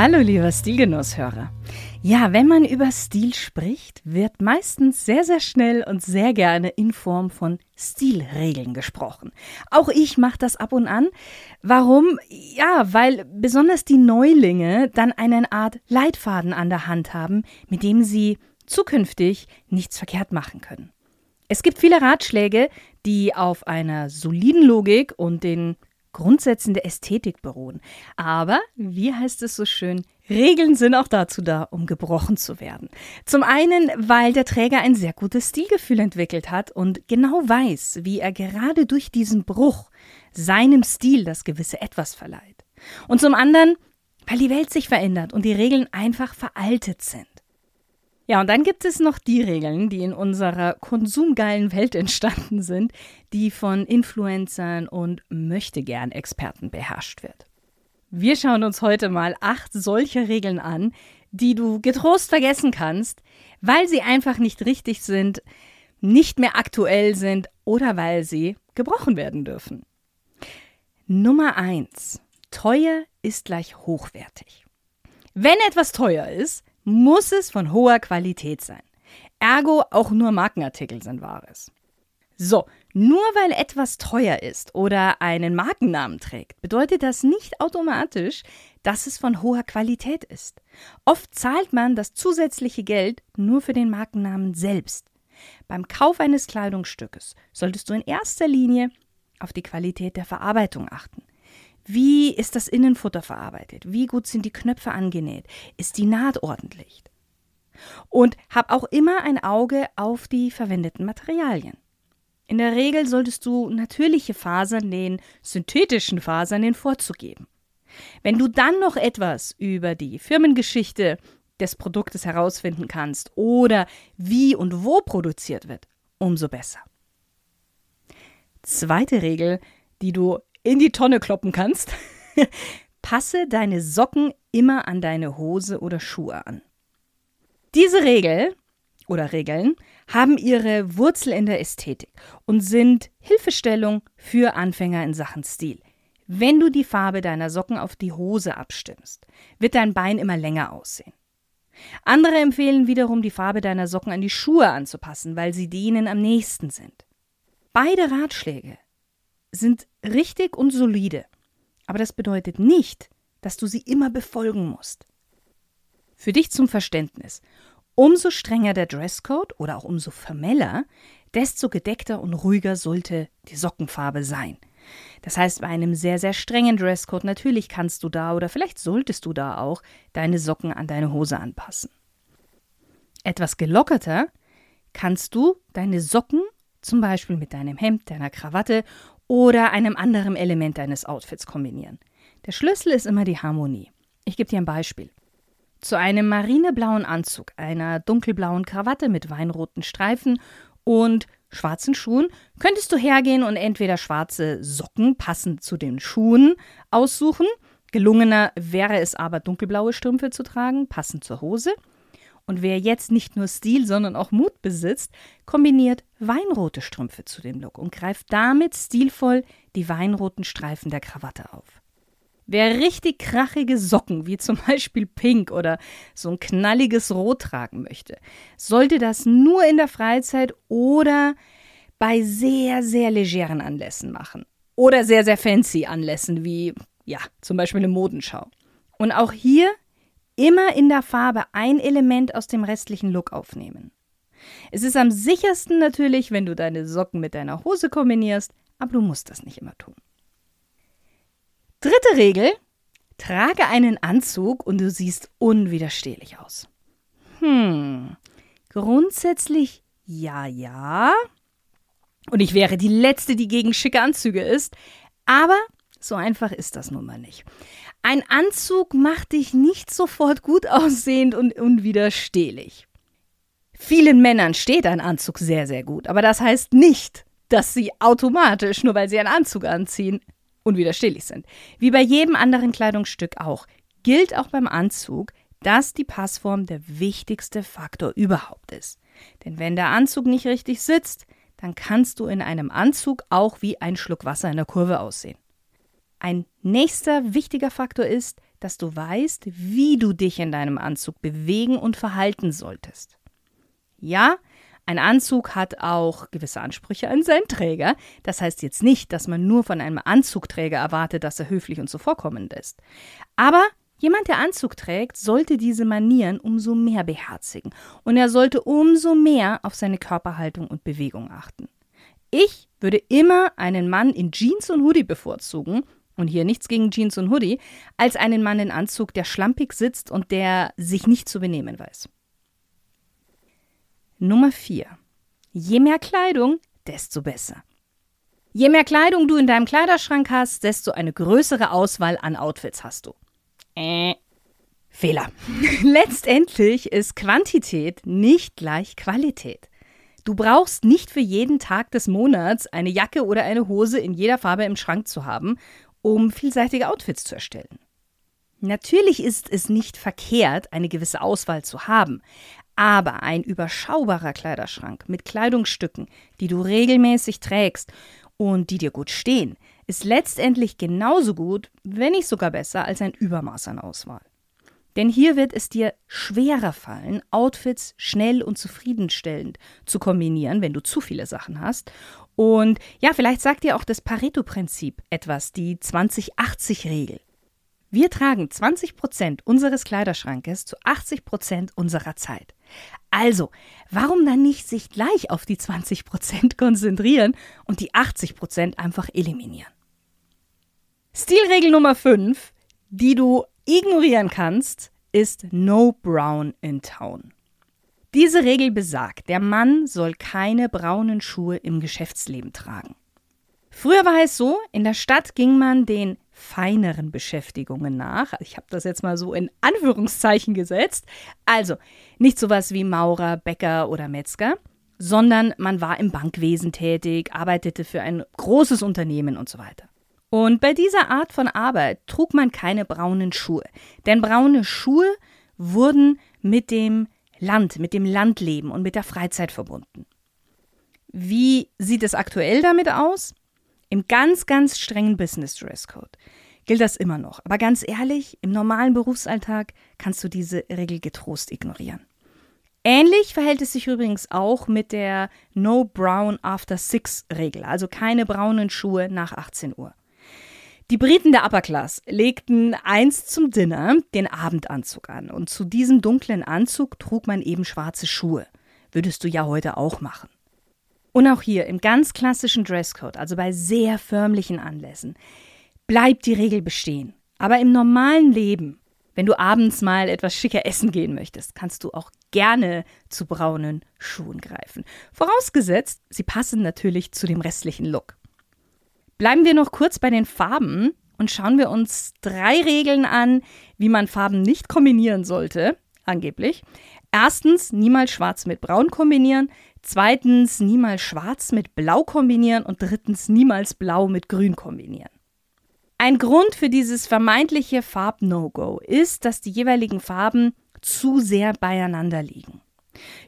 Hallo, lieber Stilgenusshörer. Ja, wenn man über Stil spricht, wird meistens sehr, sehr schnell und sehr gerne in Form von Stilregeln gesprochen. Auch ich mache das ab und an. Warum? Ja, weil besonders die Neulinge dann eine Art Leitfaden an der Hand haben, mit dem sie zukünftig nichts verkehrt machen können. Es gibt viele Ratschläge, die auf einer soliden Logik und den Grundsätzen der Ästhetik beruhen. Aber, wie heißt es so schön, Regeln sind auch dazu da, um gebrochen zu werden. Zum einen, weil der Träger ein sehr gutes Stilgefühl entwickelt hat und genau weiß, wie er gerade durch diesen Bruch seinem Stil das gewisse Etwas verleiht. Und zum anderen, weil die Welt sich verändert und die Regeln einfach veraltet sind. Ja, und dann gibt es noch die Regeln, die in unserer konsumgeilen Welt entstanden sind, die von Influencern und möchtegern Experten beherrscht wird. Wir schauen uns heute mal acht solche Regeln an, die du getrost vergessen kannst, weil sie einfach nicht richtig sind, nicht mehr aktuell sind oder weil sie gebrochen werden dürfen. Nummer eins: Teuer ist gleich hochwertig. Wenn etwas teuer ist, muss es von hoher Qualität sein. Ergo auch nur Markenartikel sind Wahres. So, nur weil etwas teuer ist oder einen Markennamen trägt, bedeutet das nicht automatisch, dass es von hoher Qualität ist. Oft zahlt man das zusätzliche Geld nur für den Markennamen selbst. Beim Kauf eines Kleidungsstückes solltest du in erster Linie auf die Qualität der Verarbeitung achten. Wie ist das Innenfutter verarbeitet? Wie gut sind die Knöpfe angenäht? Ist die Naht ordentlich? Und hab auch immer ein Auge auf die verwendeten Materialien. In der Regel solltest du natürliche Fasern den synthetischen Fasern den vorzugeben. Wenn du dann noch etwas über die Firmengeschichte des Produktes herausfinden kannst oder wie und wo produziert wird, umso besser. Zweite Regel, die du in die Tonne kloppen kannst. Passe deine Socken immer an deine Hose oder Schuhe an. Diese Regel oder Regeln haben ihre Wurzel in der Ästhetik und sind Hilfestellung für Anfänger in Sachen Stil. Wenn du die Farbe deiner Socken auf die Hose abstimmst, wird dein Bein immer länger aussehen. Andere empfehlen wiederum, die Farbe deiner Socken an die Schuhe anzupassen, weil sie denen am nächsten sind. Beide Ratschläge sind richtig und solide. Aber das bedeutet nicht, dass du sie immer befolgen musst. Für dich zum Verständnis. Umso strenger der Dresscode oder auch umso formeller, desto gedeckter und ruhiger sollte die Sockenfarbe sein. Das heißt, bei einem sehr, sehr strengen Dresscode natürlich kannst du da oder vielleicht solltest du da auch deine Socken an deine Hose anpassen. Etwas gelockerter kannst du deine Socken zum Beispiel mit deinem Hemd, deiner Krawatte oder einem anderen Element deines Outfits kombinieren. Der Schlüssel ist immer die Harmonie. Ich gebe dir ein Beispiel. Zu einem marineblauen Anzug, einer dunkelblauen Krawatte mit weinroten Streifen und schwarzen Schuhen könntest du hergehen und entweder schwarze Socken passend zu den Schuhen aussuchen. Gelungener wäre es aber, dunkelblaue Strümpfe zu tragen, passend zur Hose. Und wer jetzt nicht nur Stil, sondern auch Mut besitzt, kombiniert weinrote Strümpfe zu dem Look und greift damit stilvoll die weinroten Streifen der Krawatte auf. Wer richtig krachige Socken, wie zum Beispiel Pink oder so ein knalliges Rot tragen möchte, sollte das nur in der Freizeit oder bei sehr, sehr legeren Anlässen machen. Oder sehr, sehr fancy Anlässen, wie, ja, zum Beispiel eine Modenschau. Und auch hier immer in der Farbe ein Element aus dem restlichen Look aufnehmen. Es ist am sichersten natürlich, wenn du deine Socken mit deiner Hose kombinierst, aber du musst das nicht immer tun. Dritte Regel: Trage einen Anzug und du siehst unwiderstehlich aus. Hm, grundsätzlich ja, ja. Und ich wäre die Letzte, die gegen schicke Anzüge ist, aber So einfach ist das nun mal nicht. Ein Anzug macht dich nicht sofort gut aussehend und unwiderstehlich. Vielen Männern steht ein Anzug sehr, sehr gut, aber das heißt nicht, dass sie automatisch, nur weil sie einen Anzug anziehen, unwiderstehlich sind. Wie bei jedem anderen Kleidungsstück auch, gilt auch beim Anzug, dass die Passform der wichtigste Faktor überhaupt ist. Denn wenn der Anzug nicht richtig sitzt, dann kannst du in einem Anzug auch wie ein Schluck Wasser in der Kurve aussehen. Ein nächster wichtiger Faktor ist, dass du weißt, wie du dich in deinem Anzug bewegen und verhalten solltest. Ja, ein Anzug hat auch gewisse Ansprüche an seinen Träger. Das heißt jetzt nicht, dass man nur von einem Anzugträger erwartet, dass er höflich und zuvorkommend ist. Aber jemand, der Anzug trägt, sollte diese Manieren umso mehr beherzigen und er sollte umso mehr auf seine Körperhaltung und Bewegung achten. Ich würde immer einen Mann in Jeans und Hoodie bevorzugen, und hier nichts gegen Jeans und Hoodie, als einen Mann in Anzug, der schlampig sitzt und der sich nicht zu benehmen weiß. Nummer 4. Je mehr Kleidung, desto besser. Je mehr Kleidung du in deinem Kleiderschrank hast, desto eine größere Auswahl an Outfits hast du. Äh. Fehler. Letztendlich ist Quantität nicht gleich Qualität. Du brauchst nicht für jeden Tag des Monats eine Jacke oder eine Hose in jeder Farbe im Schrank zu haben, um vielseitige Outfits zu erstellen. Natürlich ist es nicht verkehrt, eine gewisse Auswahl zu haben, aber ein überschaubarer Kleiderschrank mit Kleidungsstücken, die du regelmäßig trägst und die dir gut stehen, ist letztendlich genauso gut, wenn nicht sogar besser, als ein Übermaß an Auswahl. Denn hier wird es dir schwerer fallen, Outfits schnell und zufriedenstellend zu kombinieren, wenn du zu viele Sachen hast. Und ja, vielleicht sagt dir auch das Pareto-Prinzip etwas, die 20-80-Regel. Wir tragen 20 Prozent unseres Kleiderschrankes zu 80 Prozent unserer Zeit. Also, warum dann nicht sich gleich auf die 20 Prozent konzentrieren und die 80 Prozent einfach eliminieren? Stilregel Nummer 5, die du ignorieren kannst, ist No Brown in Town. Diese Regel besagt, der Mann soll keine braunen Schuhe im Geschäftsleben tragen. Früher war es so, in der Stadt ging man den feineren Beschäftigungen nach. Ich habe das jetzt mal so in Anführungszeichen gesetzt. Also nicht sowas wie Maurer, Bäcker oder Metzger, sondern man war im Bankwesen tätig, arbeitete für ein großes Unternehmen und so weiter. Und bei dieser Art von Arbeit trug man keine braunen Schuhe, denn braune Schuhe wurden mit dem Land, mit dem Landleben und mit der Freizeit verbunden. Wie sieht es aktuell damit aus? Im ganz, ganz strengen Business Dresscode gilt das immer noch. Aber ganz ehrlich, im normalen Berufsalltag kannst du diese Regel getrost ignorieren. Ähnlich verhält es sich übrigens auch mit der No Brown After Six Regel, also keine braunen Schuhe nach 18 Uhr. Die Briten der Upper Class legten einst zum Dinner den Abendanzug an und zu diesem dunklen Anzug trug man eben schwarze Schuhe. Würdest du ja heute auch machen. Und auch hier im ganz klassischen Dresscode, also bei sehr förmlichen Anlässen, bleibt die Regel bestehen. Aber im normalen Leben, wenn du abends mal etwas schicker essen gehen möchtest, kannst du auch gerne zu braunen Schuhen greifen. Vorausgesetzt, sie passen natürlich zu dem restlichen Look. Bleiben wir noch kurz bei den Farben und schauen wir uns drei Regeln an, wie man Farben nicht kombinieren sollte, angeblich. Erstens, niemals schwarz mit braun kombinieren. Zweitens, niemals schwarz mit blau kombinieren. Und drittens, niemals blau mit grün kombinieren. Ein Grund für dieses vermeintliche Farb-No-Go ist, dass die jeweiligen Farben zu sehr beieinander liegen.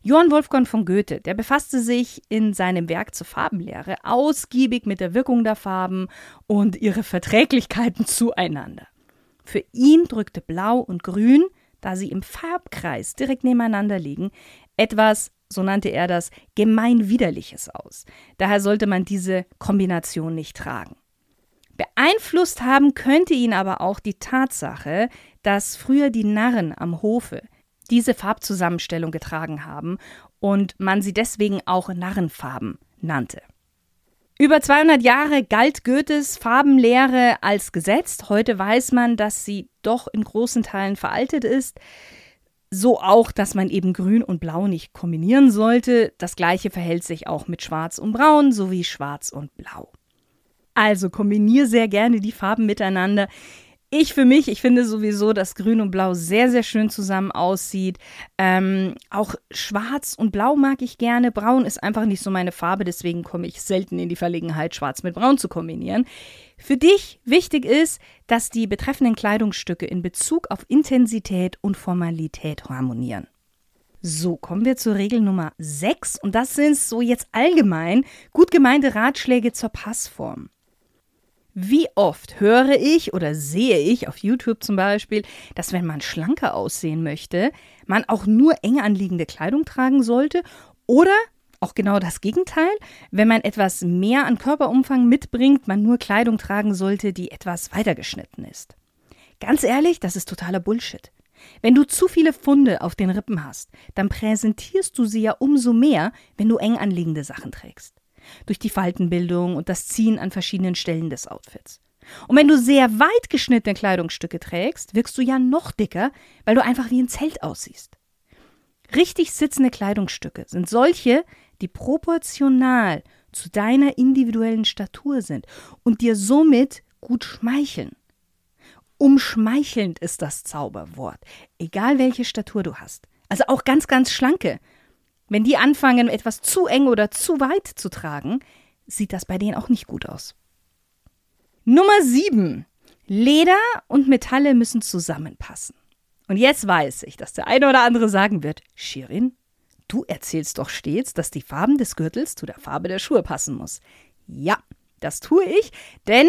Johann Wolfgang von Goethe, der befasste sich in seinem Werk zur Farbenlehre ausgiebig mit der Wirkung der Farben und ihre Verträglichkeiten zueinander. Für ihn drückte Blau und Grün da sie im Farbkreis direkt nebeneinander liegen, etwas, so nannte er das, gemeinwiderliches aus. Daher sollte man diese Kombination nicht tragen. Beeinflusst haben könnte ihn aber auch die Tatsache, dass früher die Narren am Hofe diese Farbzusammenstellung getragen haben und man sie deswegen auch Narrenfarben nannte. Über 200 Jahre galt Goethes Farbenlehre als gesetzt. Heute weiß man, dass sie doch in großen Teilen veraltet ist. So auch, dass man eben Grün und Blau nicht kombinieren sollte. Das gleiche verhält sich auch mit Schwarz und Braun sowie Schwarz und Blau. Also kombiniere sehr gerne die Farben miteinander. Ich für mich, ich finde sowieso, dass Grün und Blau sehr, sehr schön zusammen aussieht. Ähm, auch Schwarz und Blau mag ich gerne. Braun ist einfach nicht so meine Farbe, deswegen komme ich selten in die Verlegenheit, Schwarz mit Braun zu kombinieren. Für dich wichtig ist, dass die betreffenden Kleidungsstücke in Bezug auf Intensität und Formalität harmonieren. So, kommen wir zur Regel Nummer 6 und das sind so jetzt allgemein gut gemeinte Ratschläge zur Passform. Wie oft höre ich oder sehe ich auf YouTube zum Beispiel, dass wenn man schlanker aussehen möchte, man auch nur eng anliegende Kleidung tragen sollte oder auch genau das Gegenteil, wenn man etwas mehr an Körperumfang mitbringt, man nur Kleidung tragen sollte, die etwas weiter geschnitten ist. Ganz ehrlich, das ist totaler Bullshit. Wenn du zu viele Funde auf den Rippen hast, dann präsentierst du sie ja umso mehr, wenn du eng anliegende Sachen trägst durch die Faltenbildung und das Ziehen an verschiedenen Stellen des Outfits. Und wenn du sehr weit geschnittene Kleidungsstücke trägst, wirkst du ja noch dicker, weil du einfach wie ein Zelt aussiehst. Richtig sitzende Kleidungsstücke sind solche, die proportional zu deiner individuellen Statur sind und dir somit gut schmeicheln. Umschmeichelnd ist das Zauberwort, egal welche Statur du hast. Also auch ganz, ganz schlanke wenn die anfangen, etwas zu eng oder zu weit zu tragen, sieht das bei denen auch nicht gut aus. Nummer 7. Leder und Metalle müssen zusammenpassen. Und jetzt weiß ich, dass der eine oder andere sagen wird, Shirin, du erzählst doch stets, dass die Farben des Gürtels zu der Farbe der Schuhe passen muss. Ja, das tue ich, denn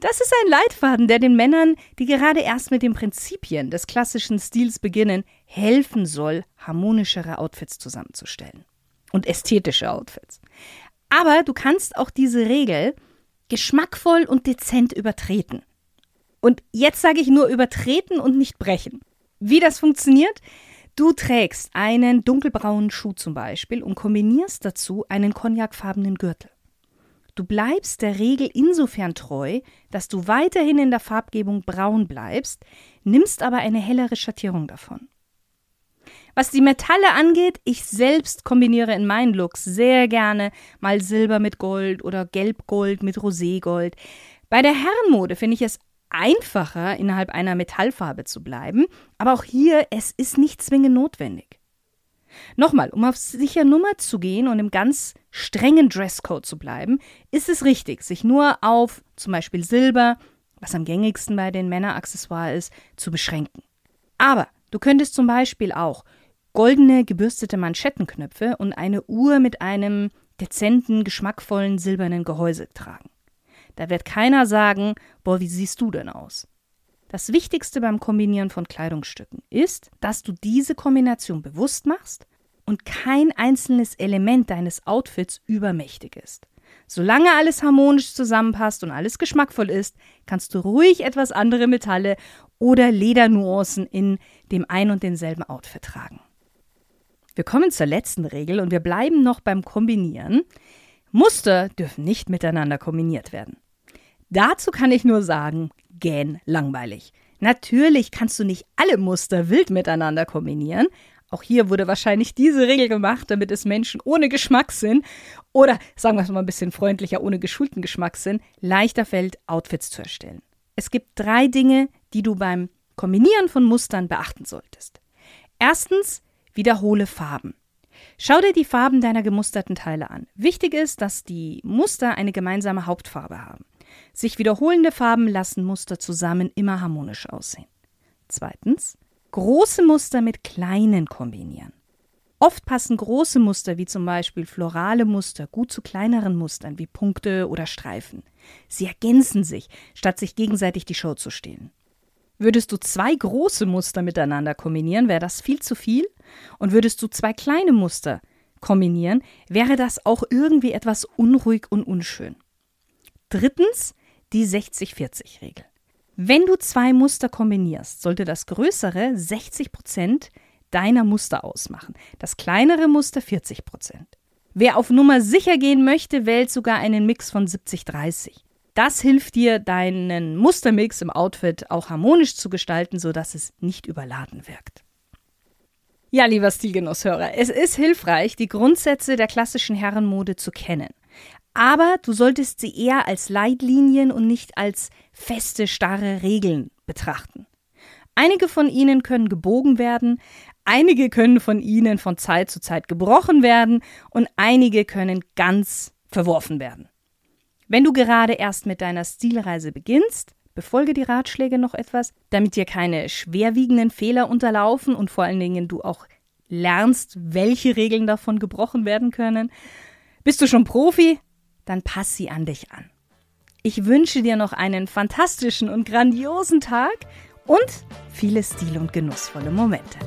das ist ein Leitfaden, der den Männern, die gerade erst mit den Prinzipien des klassischen Stils beginnen, helfen soll, harmonischere Outfits zusammenzustellen. Und ästhetische Outfits. Aber du kannst auch diese Regel geschmackvoll und dezent übertreten. Und jetzt sage ich nur übertreten und nicht brechen. Wie das funktioniert? Du trägst einen dunkelbraunen Schuh zum Beispiel und kombinierst dazu einen cognacfarbenen Gürtel. Du bleibst der Regel insofern treu, dass du weiterhin in der Farbgebung braun bleibst, nimmst aber eine hellere Schattierung davon. Was die Metalle angeht, ich selbst kombiniere in meinen Looks sehr gerne mal Silber mit Gold oder Gelbgold mit Roségold. Bei der Herrenmode finde ich es einfacher, innerhalb einer Metallfarbe zu bleiben, aber auch hier, es ist nicht zwingend notwendig. Nochmal, um auf sicher Nummer zu gehen und im ganz strengen Dresscode zu bleiben, ist es richtig, sich nur auf zum Beispiel Silber, was am gängigsten bei den Männeraccessoires ist, zu beschränken. Aber du könntest zum Beispiel auch goldene gebürstete Manschettenknöpfe und eine Uhr mit einem dezenten, geschmackvollen silbernen Gehäuse tragen. Da wird keiner sagen, boah, wie siehst du denn aus? Das Wichtigste beim Kombinieren von Kleidungsstücken ist, dass du diese Kombination bewusst machst und kein einzelnes Element deines Outfits übermächtig ist. Solange alles harmonisch zusammenpasst und alles geschmackvoll ist, kannst du ruhig etwas andere Metalle oder Ledernuancen in dem ein und denselben Outfit tragen. Wir kommen zur letzten Regel und wir bleiben noch beim Kombinieren. Muster dürfen nicht miteinander kombiniert werden. Dazu kann ich nur sagen, gähn langweilig. Natürlich kannst du nicht alle Muster wild miteinander kombinieren. Auch hier wurde wahrscheinlich diese Regel gemacht, damit es Menschen ohne Geschmackssinn oder, sagen wir es mal ein bisschen freundlicher, ohne geschulten Geschmackssinn leichter fällt, Outfits zu erstellen. Es gibt drei Dinge, die du beim Kombinieren von Mustern beachten solltest. Erstens, wiederhole Farben. Schau dir die Farben deiner gemusterten Teile an. Wichtig ist, dass die Muster eine gemeinsame Hauptfarbe haben. Sich wiederholende Farben lassen Muster zusammen immer harmonisch aussehen. Zweitens, große Muster mit kleinen kombinieren. Oft passen große Muster wie zum Beispiel florale Muster gut zu kleineren Mustern wie Punkte oder Streifen. Sie ergänzen sich, statt sich gegenseitig die Show zu stehlen. Würdest du zwei große Muster miteinander kombinieren, wäre das viel zu viel. Und würdest du zwei kleine Muster kombinieren, wäre das auch irgendwie etwas unruhig und unschön. Drittens die 60-40-Regel. Wenn du zwei Muster kombinierst, sollte das größere 60 Prozent deiner Muster ausmachen, das kleinere Muster 40 Prozent. Wer auf Nummer sicher gehen möchte, wählt sogar einen Mix von 70-30. Das hilft dir, deinen Mustermix im Outfit auch harmonisch zu gestalten, sodass es nicht überladen wirkt. Ja, lieber Stilgenusshörer, es ist hilfreich, die Grundsätze der klassischen Herrenmode zu kennen. Aber du solltest sie eher als Leitlinien und nicht als feste, starre Regeln betrachten. Einige von ihnen können gebogen werden, einige können von ihnen von Zeit zu Zeit gebrochen werden und einige können ganz verworfen werden. Wenn du gerade erst mit deiner Stilreise beginnst, befolge die Ratschläge noch etwas, damit dir keine schwerwiegenden Fehler unterlaufen und vor allen Dingen du auch lernst, welche Regeln davon gebrochen werden können. Bist du schon Profi? Dann pass sie an dich an. Ich wünsche dir noch einen fantastischen und grandiosen Tag und viele stil- und genussvolle Momente.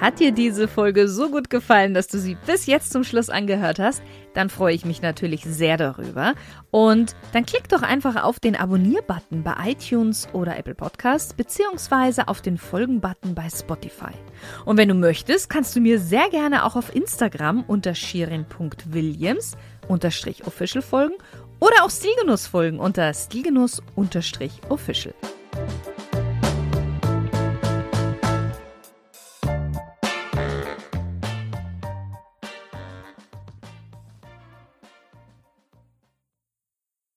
Hat dir diese Folge so gut gefallen, dass du sie bis jetzt zum Schluss angehört hast? Dann freue ich mich natürlich sehr darüber. Und dann klick doch einfach auf den Abonnier-Button bei iTunes oder Apple Podcasts beziehungsweise auf den Folgen-Button bei Spotify. Und wenn du möchtest, kannst du mir sehr gerne auch auf Instagram unter shirin.williams official folgen oder auch Stilgenuss folgen unter stilgenuss official.